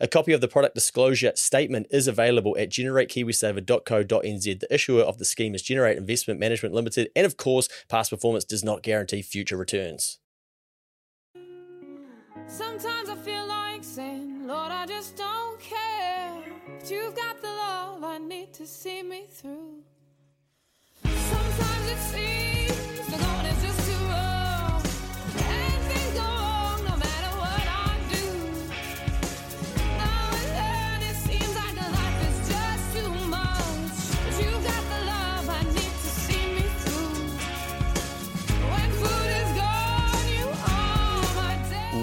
A copy of the product disclosure statement is available at generatekiwisaver.co.nz. The issuer of the scheme is Generate Investment Management Limited, and of course, past performance does not guarantee future returns. Sometimes I feel like saying, Lord, I just don't care. But you've got the love I need to see me through. Sometimes it seems the is just too rough.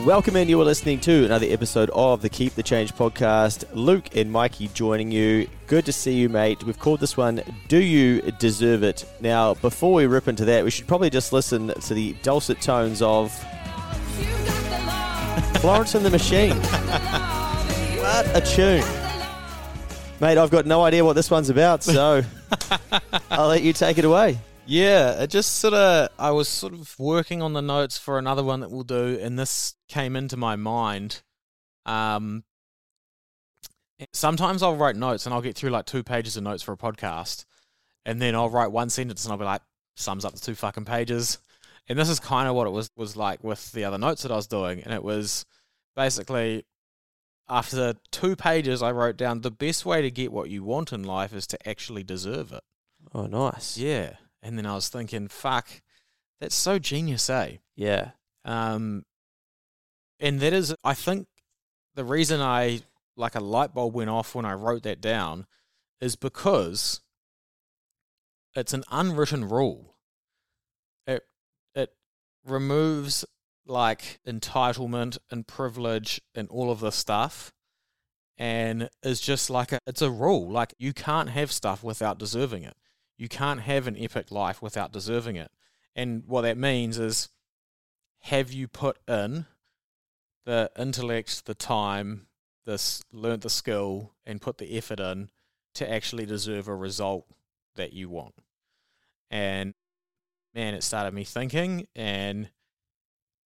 Welcome in. You are listening to another episode of the Keep the Change podcast. Luke and Mikey joining you. Good to see you, mate. We've called this one Do You Deserve It? Now, before we rip into that, we should probably just listen to the dulcet tones of You've got the love. Florence and the Machine. What a tune. Mate, I've got no idea what this one's about, so I'll let you take it away. Yeah, it just sort of. I was sort of working on the notes for another one that we'll do, and this came into my mind. Um, sometimes I'll write notes and I'll get through like two pages of notes for a podcast, and then I'll write one sentence and I'll be like, sums up the two fucking pages. And this is kind of what it was was like with the other notes that I was doing, and it was basically after two pages, I wrote down the best way to get what you want in life is to actually deserve it. Oh, nice. Yeah. And then I was thinking, fuck, that's so genius, eh? Yeah. Um, and that is, I think, the reason I like a light bulb went off when I wrote that down is because it's an unwritten rule. It it removes like entitlement and privilege and all of this stuff, and is just like a it's a rule. Like you can't have stuff without deserving it. You can't have an epic life without deserving it. And what that means is have you put in the intellect, the time, this learnt the skill and put the effort in to actually deserve a result that you want. And man, it started me thinking and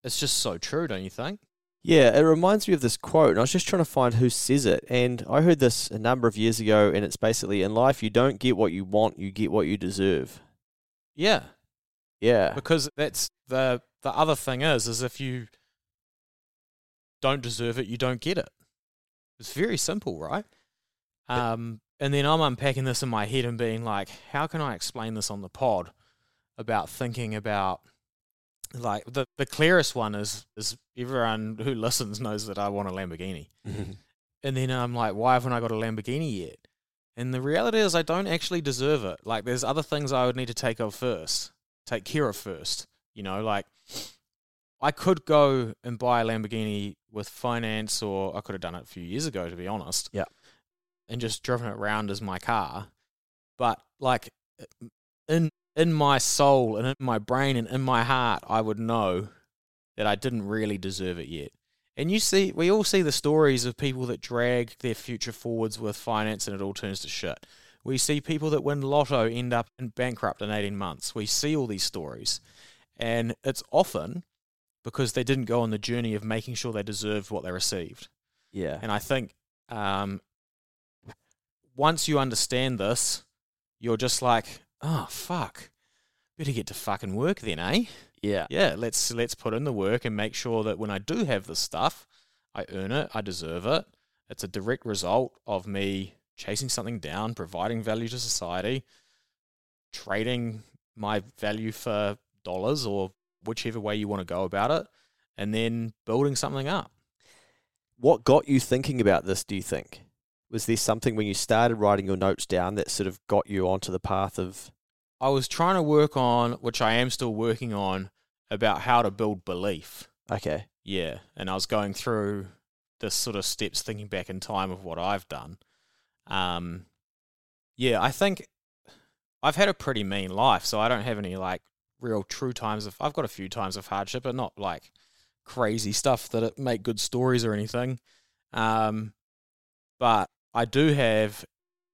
it's just so true, don't you think? Yeah, it reminds me of this quote, and I was just trying to find who says it. And I heard this a number of years ago, and it's basically in life, you don't get what you want, you get what you deserve. Yeah. Yeah. Because that's the the other thing is is if you don't deserve it, you don't get it. It's very simple, right? Um, and then I'm unpacking this in my head and being like, how can I explain this on the pod about thinking about like the the clearest one is is everyone who listens knows that I want a Lamborghini. And then I'm like, why haven't I got a Lamborghini yet? And the reality is I don't actually deserve it. Like there's other things I would need to take of first, take care of first. You know, like I could go and buy a Lamborghini with finance or I could have done it a few years ago to be honest. Yeah. And just driven it around as my car. But like in in my soul and in my brain and in my heart, I would know that I didn't really deserve it yet. And you see, we all see the stories of people that drag their future forwards with finance and it all turns to shit. We see people that win lotto end up in bankrupt in 18 months. We see all these stories. And it's often because they didn't go on the journey of making sure they deserved what they received. Yeah. And I think um, once you understand this, you're just like, oh fuck, better get to fucking work then, eh? Yeah. Yeah, let's let's put in the work and make sure that when I do have this stuff, I earn it, I deserve it. It's a direct result of me chasing something down, providing value to society, trading my value for dollars or whichever way you want to go about it, and then building something up. What got you thinking about this, do you think? Was there something when you started writing your notes down that sort of got you onto the path of I was trying to work on, which I am still working on, about how to build belief. okay, Yeah, and I was going through this sort of steps, thinking back in time of what I've done. Um, yeah, I think I've had a pretty mean life, so I don't have any like real true times of. I've got a few times of hardship, but not like crazy stuff that it make good stories or anything. Um, but I do have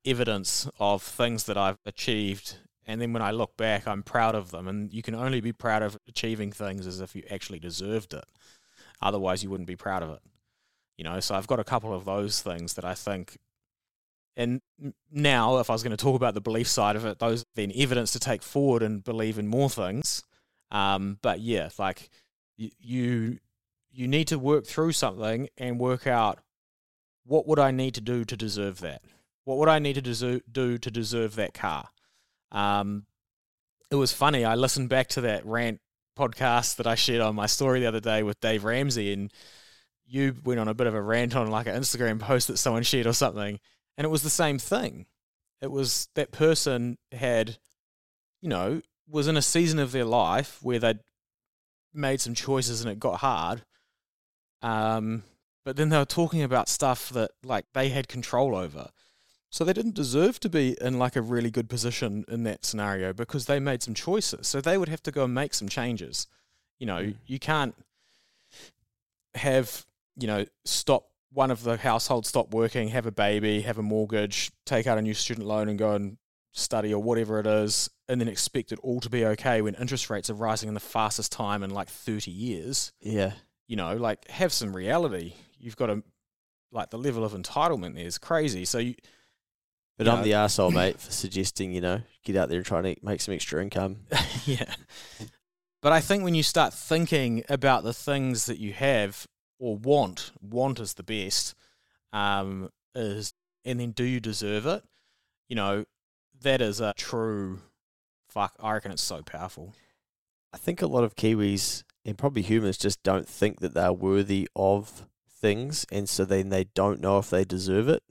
evidence of things that I've achieved, and then when I look back, I'm proud of them. And you can only be proud of achieving things as if you actually deserved it. Otherwise, you wouldn't be proud of it. You know, so I've got a couple of those things that I think. And now, if I was going to talk about the belief side of it, those then evidence to take forward and believe in more things. Um, but yeah, like you, you, need to work through something and work out what would I need to do to deserve that. What would I need to deser- do to deserve that car? Um, it was funny. I listened back to that rant podcast that I shared on my story the other day with Dave Ramsey, and you went on a bit of a rant on like an Instagram post that someone shared or something, and it was the same thing. It was that person had, you know, was in a season of their life where they'd made some choices and it got hard. Um, but then they were talking about stuff that like they had control over. So they didn't deserve to be in like a really good position in that scenario because they made some choices. So they would have to go and make some changes. You know, you can't have, you know, stop one of the households stop working, have a baby, have a mortgage, take out a new student loan and go and study or whatever it is, and then expect it all to be okay when interest rates are rising in the fastest time in like 30 years yeah, you know, like have some reality. You've got to like the level of entitlement there is crazy. So you, but You I'm know- the asshole, mate, for suggesting you know get out there and try to make some extra income. yeah. But I think when you start thinking about the things that you have or want, want is the best. Um, is and then do you deserve it? You know, that is a true. Fuck, I reckon it's so powerful. I think a lot of Kiwis and probably humans just don't think that they're worthy of things, and so then they don't know if they deserve it,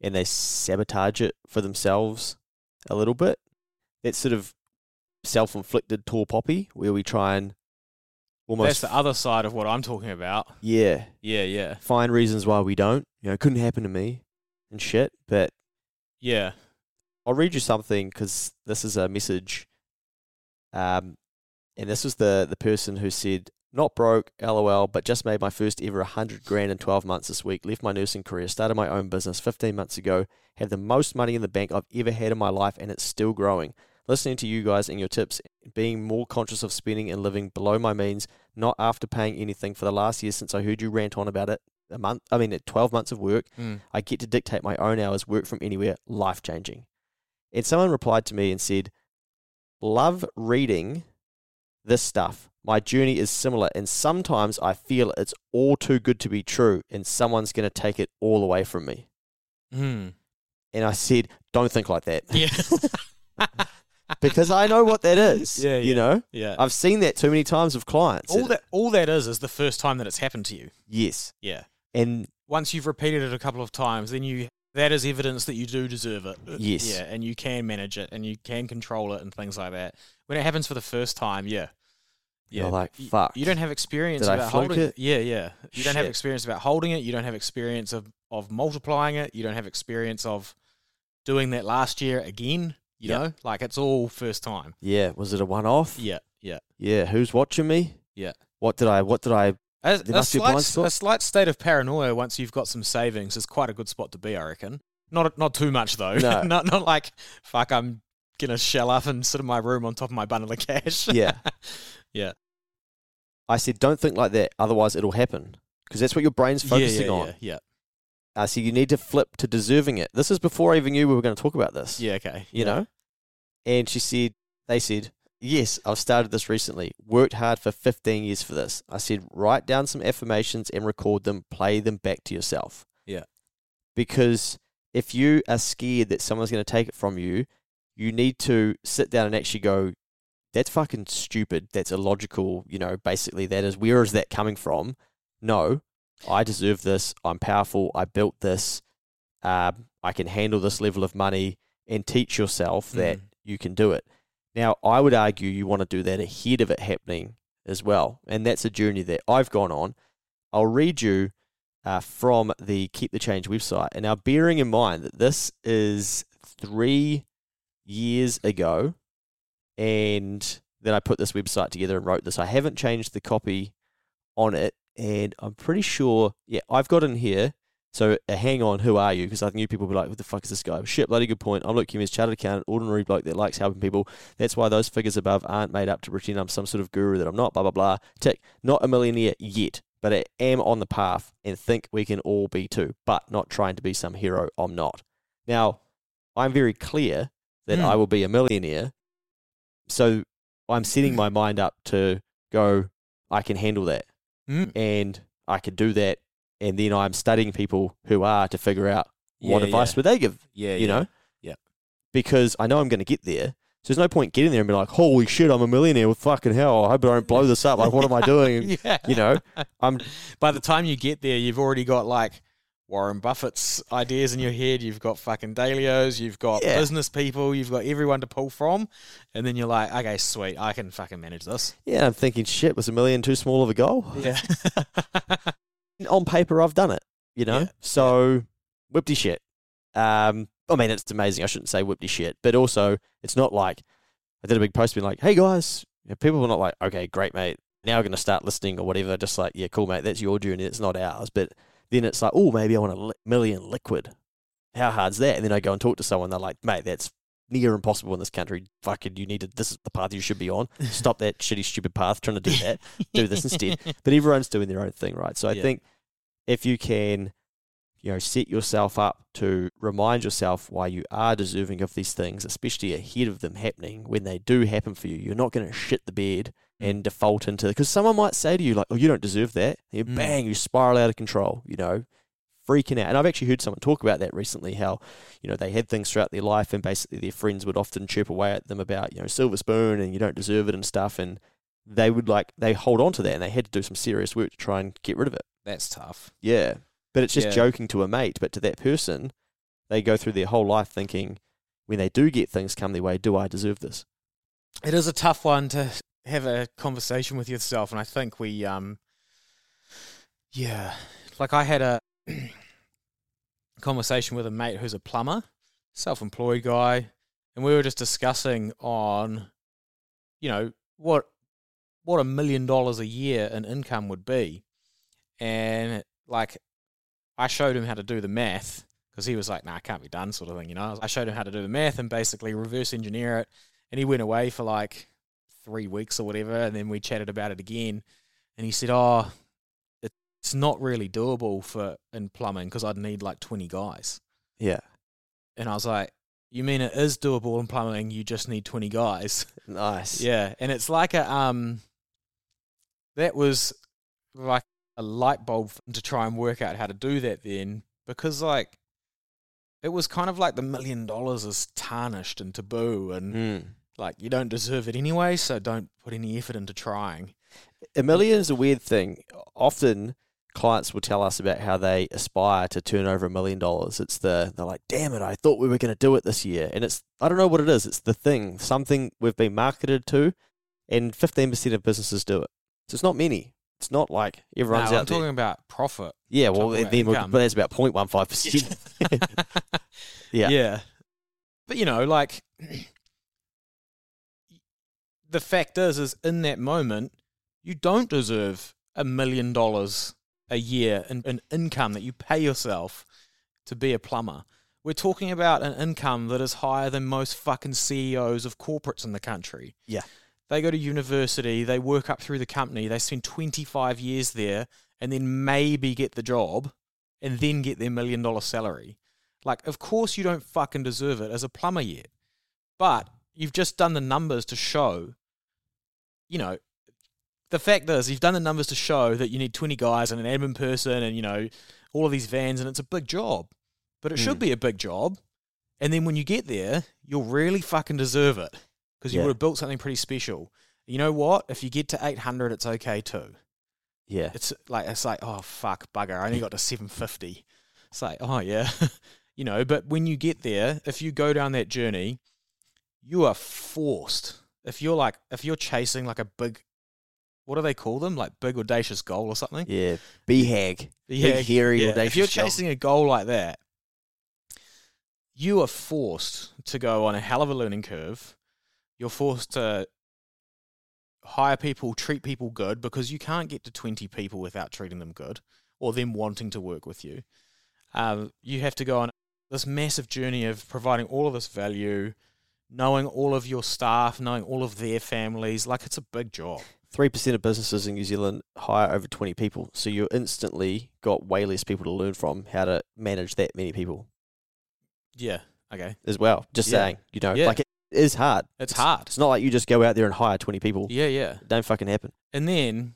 and they sabotage it for themselves a little bit. It's sort of self-inflicted tall poppy, where we try and almost That's the other side of what I'm talking about. yeah Yeah, yeah, find reasons why we don't. You know, it couldn't happen to me and shit. But yeah. I'll read you something because this is a message. Um, and this was the the person who said, "Not broke, lol, but just made my first ever hundred grand in twelve months this week. Left my nursing career, started my own business fifteen months ago. Have the most money in the bank I've ever had in my life, and it's still growing. Listening to you guys and your tips, being more conscious of spending and living below my means, not after paying anything for the last year since I heard you rant on about it." A month, I mean, at 12 months of work, Mm. I get to dictate my own hours, work from anywhere, life changing. And someone replied to me and said, Love reading this stuff. My journey is similar, and sometimes I feel it's all too good to be true, and someone's going to take it all away from me. Mm. And I said, Don't think like that. Yeah. because I know what that is. Yeah, You yeah. know, yeah. I've seen that too many times with clients. all that all that is is the first time that it's happened to you. Yes. Yeah. And Once you've repeated it a couple of times, then you that is evidence that you do deserve it. Uh, yes. Yeah, and you can manage it and you can control it and things like that. When it happens for the first time, yeah. Yeah. You're like, "Fuck. You don't have experience Did about holding it? Yeah, yeah. You don't have experience about holding it. You don't have experience of, of multiplying it. You don't have experience of doing that last year again. You Yeah. know? Like it's all first time. yeah, was it a one off? Yeah, yeah. Yeah. Who's watching me? Yeah. What did I, what did I, A, There a must be a blind slight, a slight state of paranoia once you've got some savings is quite a good spot to be, I reckon. Not not too much though. No. not not like fuck. I'm gonna shell up and sit in my room on top of my bundle of cash. yeah. Yeah. I said, don't think like that, otherwise it'll happen. Because that's what your brain's focusing yeah, yeah, on. Yeah, yeah, Uh, I said, you need to flip to deserving it. This is before I even knew we were going to talk about this. yeah. Okay. You yeah. know? And she said, they said, yes, I've started this recently. Worked hard for 15 years for this. I said, write down some affirmations and record them, play them back to yourself. Yeah. Because if you are scared that someone's going to take it from you, you need to sit down and actually go, that's fucking stupid. That's illogical. You know, basically, that is, where is that coming from? No, I deserve this. I'm powerful. I built this. um, I can handle this level of money, and teach yourself that Mm. you can do it. Now, I would argue you want to do that ahead of it happening as well, and that's a journey that I've gone on. I'll read you uh, from the Keep the Change website, and now bearing in mind that this is three years ago, and then I put this website together and wrote this. I haven't changed the copy on it, and I'm pretty sure. Yeah, I've got in here. So uh, hang on, who are you? Because I knew people would be like, "What the fuck is this guy?" Shit, bloody good point. I'm Luke Kemeys, chartered accountant, ordinary bloke that likes helping people. That's why those figures above aren't made up to pretend I'm some sort of guru that I'm not. Blah blah blah. Tick. Not a millionaire yet, but I am on the path and think we can all be too. But not trying to be some hero. I'm not. Now, I'm very clear that Mm. I will be a millionaire. So I'm setting my mind up to go. I can handle that Mm. and I could do that. And then I'm studying people who are to figure out what advice yeah. would they give, Yeah, you know? Yeah. Because I know I'm going to get there. So there's no point getting there and be like, holy shit, I'm a millionaire with fucking hell. I hope I don't blow this up. Like, what am I doing? yeah. You know, I'm, By the time you get there, you've already got like Warren Buffett's ideas in your head. You've got fucking Dalios. You've got Yeah. business people. You've got everyone to pull from. And then you're like, okay, sweet. I can fucking manage this. yeah, I'm thinking, shit, was a million too small of a goal? Yeah. On paper, I've done it, you know? Yeah. So, whipty shit. Um, I mean, it's amazing. I shouldn't say whipty shit, but also, it's not like I did a big post being like, hey guys, You know, people were not like, okay, great, mate. Now we're going to start listening or whatever. Just like, yeah, cool, mate. That's your journey. It's not ours. But then it's like, oh, maybe I want a li- million liquid. How hard's that? And then I go and talk to someone. They're like, mate, that's near impossible in this country. Fucking, you need to, this is the path you should be on. Stop that shitty, stupid path trying to do that. do this instead. But everyone's doing their own thing, right? So I Yeah. think if you can, you know, set yourself up to remind yourself why you are deserving of these things, especially ahead of them happening, when they do happen for you, you're not going to shit the bed and default into because someone might say to you like, "Oh, you don't deserve that." And you Mm. bang, you spiral out of control. You know, freaking out. And I've actually heard someone talk about that recently. How you know they had things throughout their life, and basically their friends would often chirp away at them about you know silver spoon and you don't deserve it and stuff, and they would like they hold on to that, and they had to do some serious work to try and get rid of it. That's tough. Yeah. But it's just Yeah. joking to a mate. But to that person, they go through their whole life thinking, when they do get things come their way, do I deserve this? It is a tough one to have a conversation with yourself, and I think we, um, yeah, like I had a conversation with a mate who's a plumber, self-employed guy, and we were just discussing on, you know, what what a million dollars a year in income would be, and like, I showed him how to do the math because he was like, "Nah, it can't be done," sort of thing, you know. I showed him how to do the math and basically reverse engineer it and he went away for like three weeks or whatever, and then we chatted about it again, and he said, "Oh, it's not really doable for in plumbing because I'd need like twenty guys." Yeah. And I was like, "You mean it is doable in plumbing? You just need twenty guys?" Nice. yeah, and it's like a um, that was like a light bulb to try and work out how to do that then because like. It was kind of like the million dollars is tarnished and taboo, and Mm. Like you don't deserve it anyway, so don't put any effort into trying. A million is a weird thing. Often clients will tell us about how they aspire to turn over a million dollars. It's the they're like, damn it, I thought we were going to do it this year, and it's I don't know what it is. It's the thing, something we've been marketed to, and fifteen percent of businesses do it. So it's not many. It's not like everyone's no, out I'm there. talking about profit. yeah, well, then but that's about 0.15 percent. Yeah. yeah. But you know, like the fact is, is in that moment, you don't deserve a million dollars a year in, in income that you pay yourself to be a plumber. We're talking about an income that is higher than most fucking CEOs of corporates in the country. Yeah. They go to university, they work up through the company, they spend 25 years there, and then maybe get the job and then get their million dollar salary. Like, of course, you don't fucking deserve it as a plumber yet. But you've just done the numbers to show, you know, the fact is, you've done the numbers to show that you need 20 guys and an admin person and, you know, all of these vans, and it's a big job. But it should Mm. be a big job. And then when you get there, you'll really fucking deserve it because you Yeah. would have built something pretty special. You know what? If you get to 800, it's okay too. yeah. It's like it's like oh fuck bugger, I only got to seven fifty. It's like oh yeah, you know, but when you get there, if you go down that journey, you are forced. If you're like, if you're chasing like a big, what do they call them? Like big audacious goal or something? Yeah, BHAG. Yeah, Big, hairy, yeah. audacious If you're goal. chasing a goal like that, you are forced to go on a hell of a learning curve. You're forced to hire people, treat people good because you can't get to 20 people without treating them good or them wanting to work with you. Um, you have to go on this massive journey of providing all of this value, knowing all of your staff, knowing all of their families. Like it's a big job. Three percent of businesses in New Zealand hire over twenty people, so you instantly got way less people to learn from how to manage that many people Yeah. Okay. as well. Just Yeah. saying, you know, Yeah. like it is hard. It's hard. It's not like you just go out there and hire twenty people. Yeah. Yeah. It don't fucking happen. And then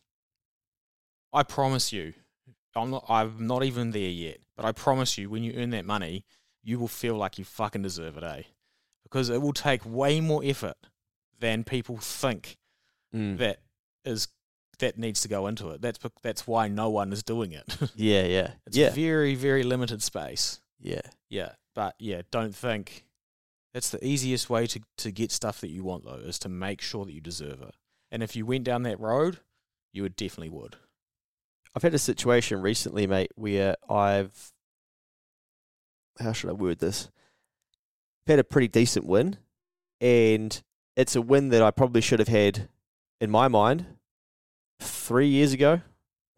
I promise you, I'm not I'm not even there yet, but I promise you when you earn that money, you will feel like you fucking deserve it, eh? Because it will take way more effort than people think Mm. that is that needs to go into it. That's that's why no one is doing it. Yeah, yeah, it's yeah, very very limited space. yeah. Yeah, but yeah, don't think that's the easiest way to to get stuff that you want though is to make sure that you deserve it. And if you went down that road, you would definitely would. I've had a situation recently, mate, where I've how should I word this? Had a pretty decent win, and it's a win that I probably should have had in my mind three years ago,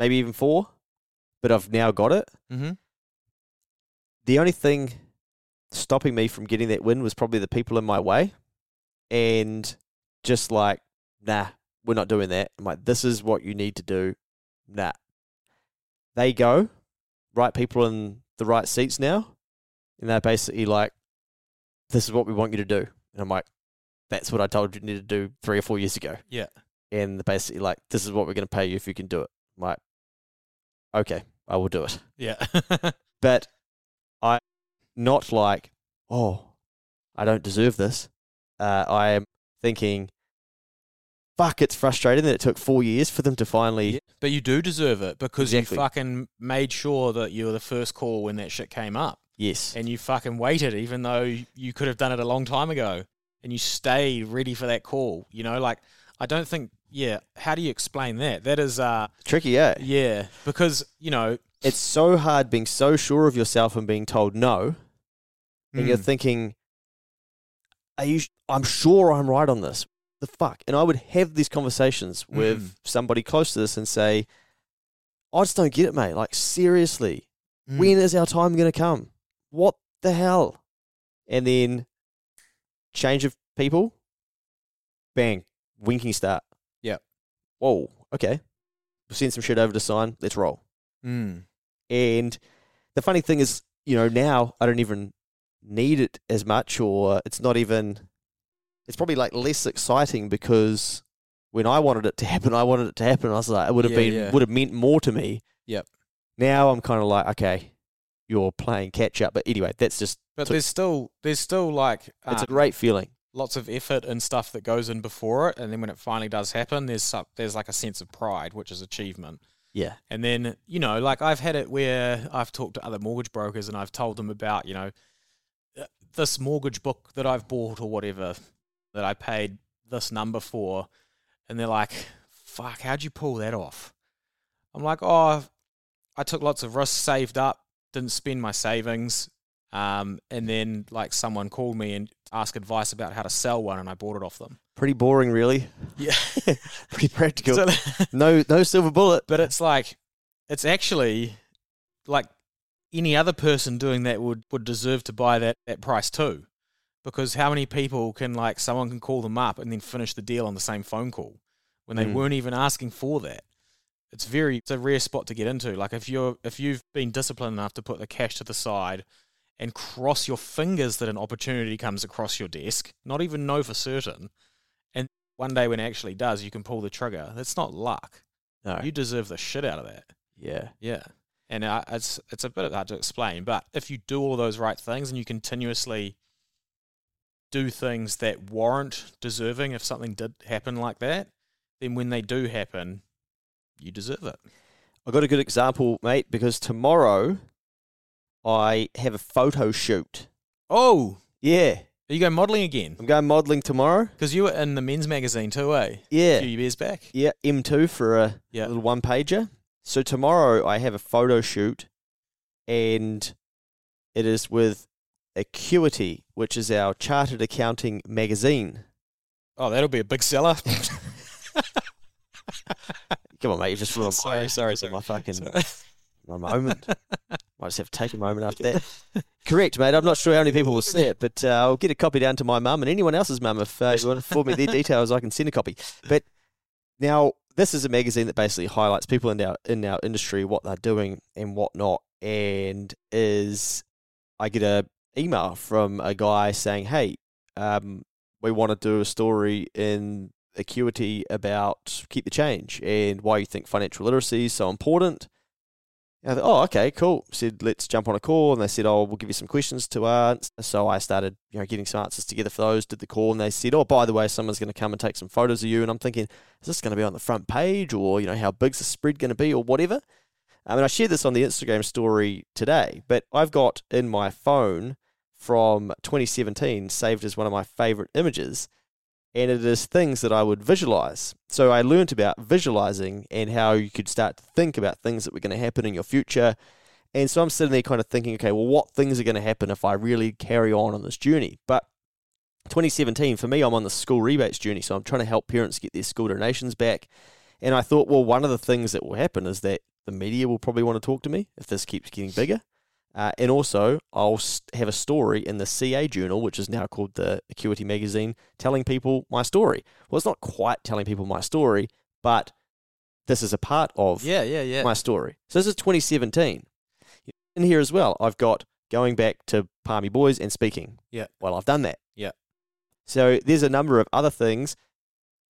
maybe even four, but I've now got it. Mm-hmm. The only thing stopping me from getting that win was probably the people in my way, and just like, nah, we're not doing that. I'm like, this is what you need to do. Nah. They go, right people in the right seats now, and they're basically like, this is what we want you to do. And I'm like, that's what I told you need to do three or four years ago. Yeah. And basically like, this is what we're going to pay you if you can do it. I'm like, okay, I will do it. Yeah. But I, not like, oh, I don't deserve this. Uh, I am thinking, fuck, it's frustrating that it took four years for them to finally. Yeah, but you do deserve it because Exactly. you fucking made sure that you were the first call when that shit came up. Yes. And you fucking waited even though you could have done it a long time ago. And you stayed ready for that call. You know, like I don't think yeah, how do you explain that? That is uh Tricky, eh? yeah. Because, you know, It's so hard being so sure of yourself and being told no, and you're mm, thinking, are you? I'm sure I'm right on this. The fuck? And I would have these conversations with Mm. somebody close to this and say, I just don't get it, mate. Like seriously, mm, when is our time going to come? What the hell? And then change of people, bang, winking start. Yep. Whoa, okay. Send some shit over to sign. Let's roll. mm, And the funny thing is, you know, now I don't even need it as much, or it's not even, it's probably like less exciting because when I wanted it to happen, I wanted it to happen. I was like, it would have Yeah, been, yeah. would have meant more to me. Yep. Now I'm kind of like, okay, you're playing catch up. But anyway, that's just, But there's still there's still like it's a um, great feeling. lots of effort and stuff that goes in before it, and then when it finally does happen, there's some, there's like a sense of pride, which is achievement. Yeah. And then you know, like I've had it where I've talked to other mortgage brokers and I've told them about you know uh, this mortgage book that I've bought or whatever that I paid this number for, and they're like, "Fuck, how'd you pull that off?" I'm like, "Oh, I took lots of risks, saved up, didn't spend my savings." Um, and then like someone called me and asked advice about how to sell one, and I bought it off them. Pretty boring, really. Yeah, Pretty practical. So- no, no silver bullet. but it's like it's actually like any other person doing that would would deserve to buy that that price too, because how many people can like someone can call them up and then finish the deal on the same phone call when they Mm. weren't even asking for that. It's very it's a rare spot to get into. Like if you're if you've been disciplined enough to put the cash to the side and cross your fingers that an opportunity comes across your desk, not even know for certain, and one day when it actually does, you can pull the trigger. That's not luck. No. You deserve the shit out of that. yeah. Yeah. And uh, it's it's a bit hard to explain, but if you do all those right things and you continuously do things that warrant deserving if something did happen like that, then when they do happen, you deserve it. I got a good example, mate, because tomorrow I have a photo shoot. Oh, Yeah, are you going modelling again? I'm going modelling tomorrow. Because you were in the men's magazine too, eh? Yeah. A few years back. yeah, M2 for a Yeah. little one pager. So tomorrow I have a photo shoot, and it is with Acuity, which is our chartered accounting magazine. Oh, that'll be a big seller. Come on, mate, you've just Sorry, my, sorry, ruined sorry. my fucking Sorry. my moment. Might just have to take a moment after that. Correct, mate. I'm not sure how many people will see it, but uh, I'll get a copy down to my mum and anyone else's mum if uh, you want to forward me their details. I can send a copy. But now this is a magazine that basically highlights people in our in our industry, what they're doing and whatnot, and is I get a email from a guy saying, "Hey, um, we want to do a story in Acuity about keep the change and why you think financial literacy is so important." And I thought, oh, okay, cool. Said, let's jump on a call. And they said, oh, we'll give you some questions to answer. So I started, you know, getting some answers together for those, did the call. And they said, oh, by the way, someone's going to come and take some photos of you. And I'm thinking, is this going to be on the front page or, you know, how big's the spread going to be or whatever? Um, I mean, I shared this on the Instagram story today, but I've got in my phone from 2017 saved as one of my favorite images. And it is things that I would visualize. So I learned about visualizing and how you could start to think about things that were going to happen in your future. And so I'm sitting there kind of thinking, okay, well, what things are going to happen if I really carry on on this journey? But 2017, for me, I'm on the school rebates journey. So I'm trying to help parents get their school donations back. And I thought, well, one of the things that will happen is that the media will probably want to talk to me if this keeps getting bigger. Uh, and also, I'll have a story in the CA Journal, which is now called the Acuity Magazine, telling people my story. Well, it's not quite telling people my story, but this is a part of yeah, yeah, yeah. my story. So this is 2017. In here as well, I've got going back to Palmy Boys and speaking. Yeah. Well, I've done that. Yeah. So there's a number of other things.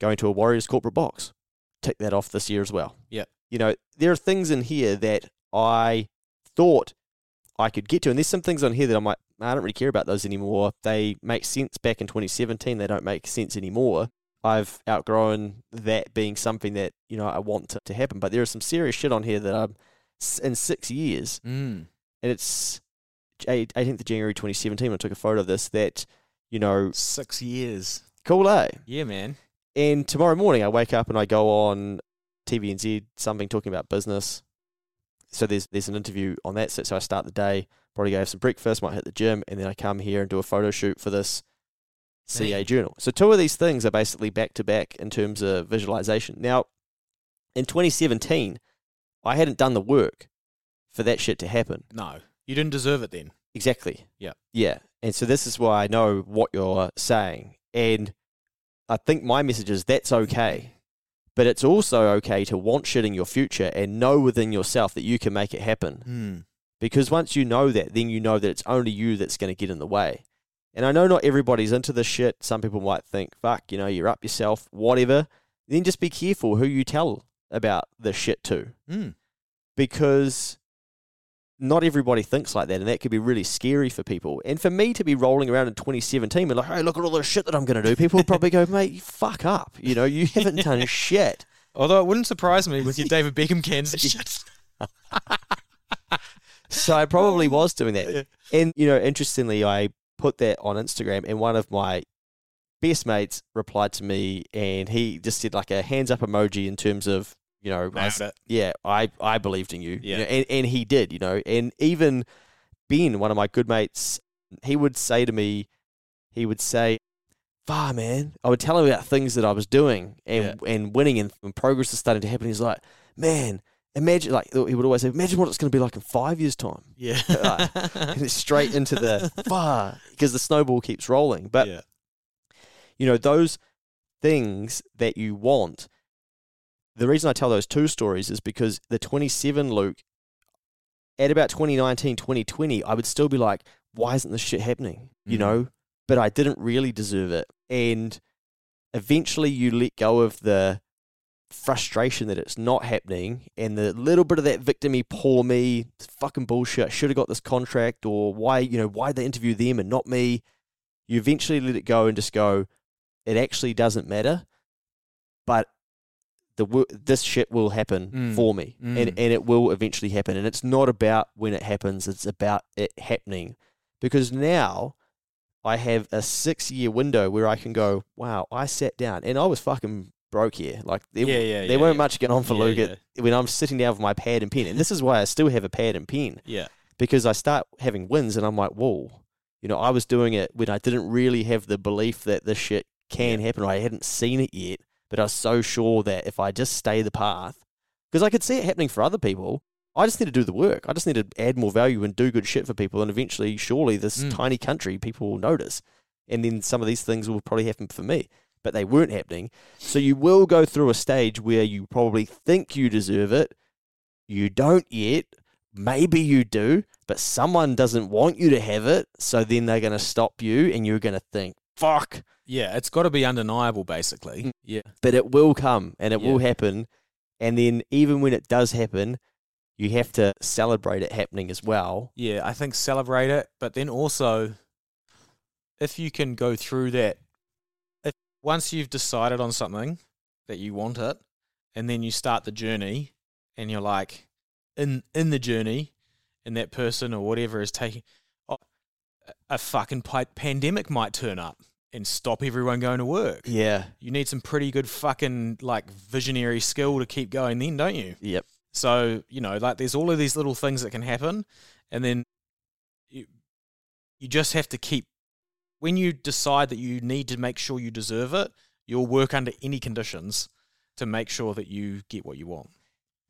Going to a Warriors corporate box. Tick that off this year as well. Yeah. You know, there are things in here that I thought I could get to. And there's some things on here that I'm like, I don't really care about those anymore. They make sense back in 2017. They don't make sense anymore. I've outgrown that being something that, you know, I want to, to happen. But there is some serious shit on here that I'm in six years, Mm. and it's 18th of January 2017 when I took a photo of this, that, you know, Six years. cool, eh? Yeah, man. And tomorrow morning, I wake up and I go on TVNZ, something talking about business. So there's there's an interview on that. So, so I start the day, probably go have some breakfast, might hit the gym, and then I come here and do a photo shoot for this CA Neat. journal. So two of these things are basically back to back in terms of visualization. Now, in 2017, I hadn't done the work for that shit to happen. No, you didn't deserve it then. Exactly. Yeah. Yeah. And so this is why I know what you're saying. And I think my message is that's okay. But it's also okay to want shit in your future and know within yourself that you can make it happen. Hmm. Because once you know that, then you know that it's only you that's going to get in the way. And I know not everybody's into this shit. Some people might think, fuck, you know, you're up yourself, whatever. Then just be careful who you tell about this shit to Hmm. because not everybody thinks like that, and that could be really scary for people. And for me to be rolling around in 2017 and like, hey, look at all the shit that I'm going to do, people would probably go, mate, fuck up. You know, you haven't done shit. Although it wouldn't surprise me with your David Beckham cans. So I probably was doing that. And, you know, interestingly, I put that on Instagram, and one of my best mates replied to me, and he just did like a hands up emoji in terms of, you know, I it. yeah, I, I believed in you. you Yeah. know, and, and he did, you know. And even Ben, one of my good mates, he would say to me, he would say, Far man. I would tell him about things that I was doing and and winning and, and progress is starting to happen. He's like, Man, imagine like he would always say, Imagine what it's gonna be like in five years' time. Yeah. and it's straight into the far because the snowball keeps rolling. But yeah. you know, those things that you want, the reason I tell those two stories is because the 27 Luke, at about 2019, 2020, I would still be like, why isn't this shit happening? You Mhm. know? But I didn't really deserve it. And eventually you let go of the frustration that it's not happening and the little bit of that victimy poor me fucking bullshit I should have got this contract or why you know why did they interview them and not me you eventually let it go and just go it actually doesn't matter but the this shit will happen Mm. for me, and Mm. and it will eventually happen. And it's not about when it happens; it's about it happening. Because now I have a six year window where I can go, wow, I sat down and I was fucking broke here. Like there, Yeah, yeah, there yeah, weren't yeah. much going on for Yeah, Luke when I'm sitting down with my pad and pen. And this is why I still have a pad and pen Yeah. because I start having wins and I'm like, whoa, you know, I was doing it when I didn't really have the belief that this shit can happen. Or I hadn't seen it yet, but I was so sure that if I just stay the path, because I could see it happening for other people. I just need to do the work. I just need to add more value and do good shit for people. And eventually, surely, this Mm. tiny country, people will notice. And then some of these things will probably happen for me, but they weren't happening. So you will go through a stage where you probably think you deserve it. You don't yet. Maybe you do, but someone doesn't want you to have it. So then they're going to stop you and you're going to think, fuck. Yeah, it's got to be undeniable, basically. Mm. Yeah. But it will come and it will happen. And then even when it does happen, you have to celebrate it happening as well. Yeah, I think celebrate it, but then also if you can go through that if once you've decided on something that you want it and then you start the journey and you're like in in the journey and that person or whatever is taking oh, a fucking pandemic might turn up and stop everyone going to work. Yeah. You need some pretty good fucking like visionary skill to keep going then, don't you? Yep. So, you know, like there's all of these little things that can happen and then you you just have to keep when you decide that you need to make sure you deserve it, you'll work under any conditions to make sure that you get what you want.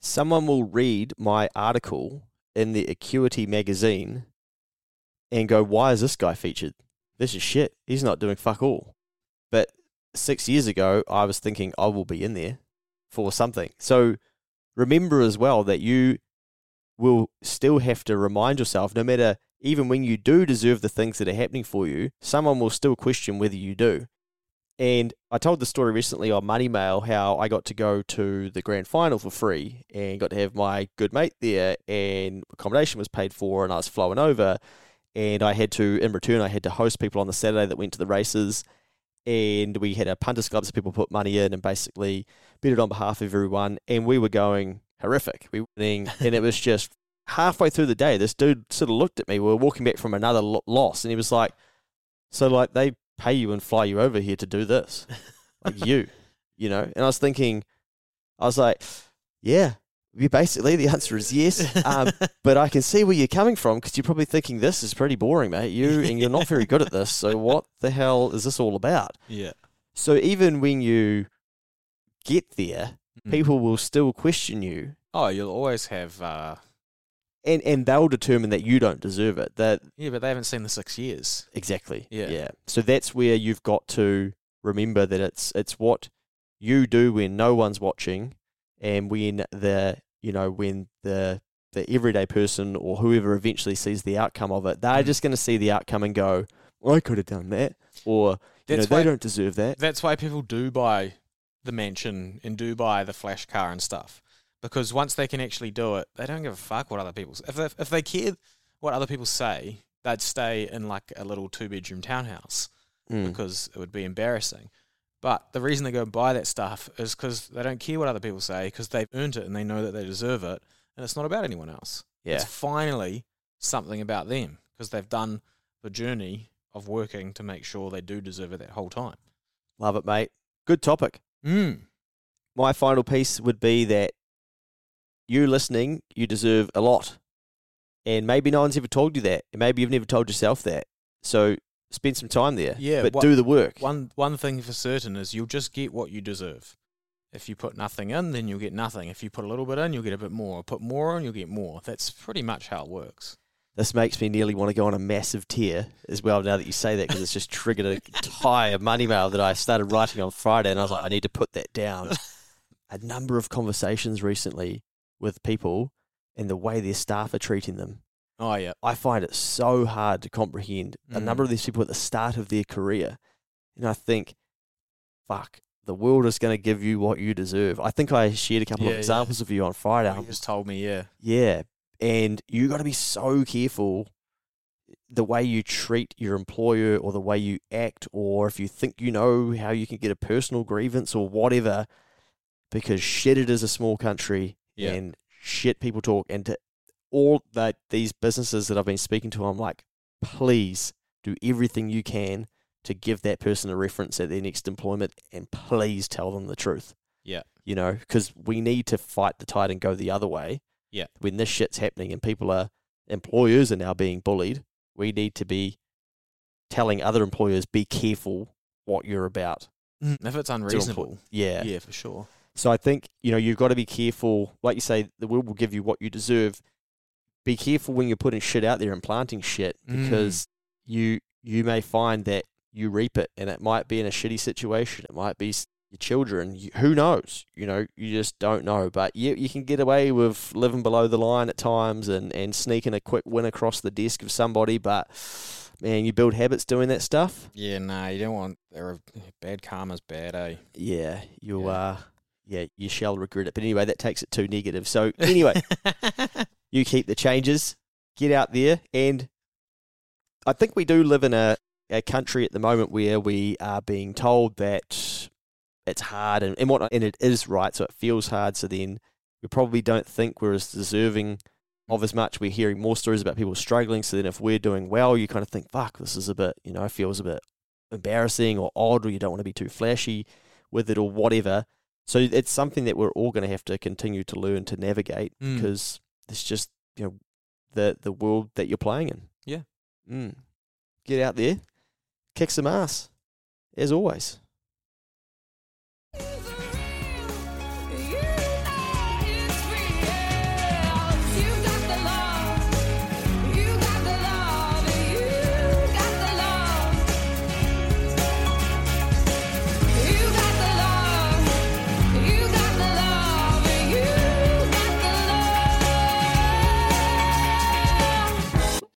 Someone will read my article in the Acuity magazine and go, why is this guy featured? This is shit. He's not doing fuck all. But six years ago, I was thinking I will be in there for something. So remember as well that you will still have to remind yourself, no matter even when you do deserve the things that are happening for you, someone will still question whether you do. And I told the story recently on Money Mail how I got to go to the grand final for free and got to have my good mate there, and accommodation was paid for, and I was flowing over. And I had to, in return, I had to host people on the Saturday that went to the races. And we had a punters club, so people put money in and basically bet it on behalf of everyone. And we were going horrific. We were winning, and it was just halfway through the day, this dude sort of looked at me. We were walking back from another lo- loss, and he was like, "So, like, they pay you and fly you over here to do this, like you, you know?" And I was thinking, I was like, "Yeah." You basically, the answer is yes. Um, but I can see where you're coming from because you're probably thinking this is pretty boring, mate. You and you're not very good at this. So what the hell is this all about? Yeah. So even when you get there, Mm. people will still question you, Oh, you'll always have uh and and they'll determine that you don't deserve it. That yeah, but they haven't seen the 6 years. exactly, Yeah. yeah. So that's where you've got to remember that it's it's what you do when no one's watching, and when the you know when the the everyday person or whoever eventually sees the outcome of it, they're Mm. just going to see the outcome and go, "I could have done that," or you know, That's they don't deserve that. That's why people do buy the mansion and do buy the flash car and stuff. Because once they can actually do it, they don't give a fuck what other people if they, if they cared what other people say, they'd stay in like a little two bedroom townhouse Mm. because it would be embarrassing. But the reason they go and buy that stuff is because they don't care what other people say because they've earned it and they know that they deserve it, and it's not about anyone else. Yeah, It's finally something about them because they've done the journey of working to make sure they do deserve it that whole time. love it, mate. Good topic. Mm. my final piece would be that you listening, you deserve a lot. And maybe no one's ever told you that. And maybe you've never told yourself that. So spend some time there. Yeah, But what- do the work. One one thing for certain is you'll just get what you deserve. If you put nothing in, then you'll get nothing. If you put a little bit in, you'll get a bit more. Put more in, you'll get more. That's pretty much how it works. This makes me nearly want to go on a massive tear as well now that you say that because it's just triggered a entire money mail that I started writing on Friday. And I was like, I need to put that down. a number of conversations recently with people and the way their staff are treating them. Oh yeah. I find it so hard to comprehend. A Mm. number of these people at the start of their career, and I think, fuck, the world is going to give you what you deserve. I think I shared a couple Yeah, of yeah. examples of you on Friday. Oh, you just told me, yeah. Yeah, and you got to be so careful the way you treat your employer or the way you act, or if you think you know how you can get a personal grievance or whatever. because shit it is a small country Yeah. and shit people talk and to all that these businesses that I've been speaking to, I'm like, please do everything you can to give that person a reference at their next employment and please tell them the truth. Yeah. You know, because we need to fight the tide and go the other way. Yeah. When this shit's happening and people are, employers are now being bullied, we need to be telling other employers, be careful what you're about. Mm, if it's unreasonable. Yeah. Yeah, for sure. So I think, you know, you've got to be careful. Like you say, the world will give you what you deserve. Be careful when you're putting shit out there and planting shit Mm. because you you may find that you reap it and it might be in a shitty situation. It might be your children. You, who knows? You know, you just don't know. But you, you can get away with living below the line at times and, and sneaking a quick win across the desk of somebody. But man, you build habits doing that stuff. Yeah, nah, you don't want there. Bad karma's bad, eh? Yeah, you'll Yeah. uh yeah, you shall regret it. But anyway, that takes it too negative. So anyway, you keep the changes, get out there, and I think we do live in a, a country at the moment where we are being told that it's hard and, and what and it is right, so it feels hard. So then we probably don't think we're as deserving of as much. We're hearing more stories about people struggling. So then if we're doing well, you kind of think, fuck, this is a bit, you know, feels a bit embarrassing or odd, or you don't want to be too flashy with it or whatever. So it's something that we're all going to have to continue to learn to navigate Mm. because it's just you know the the world that you're playing in. Yeah. Mm. Get out there, kick some ass, as always.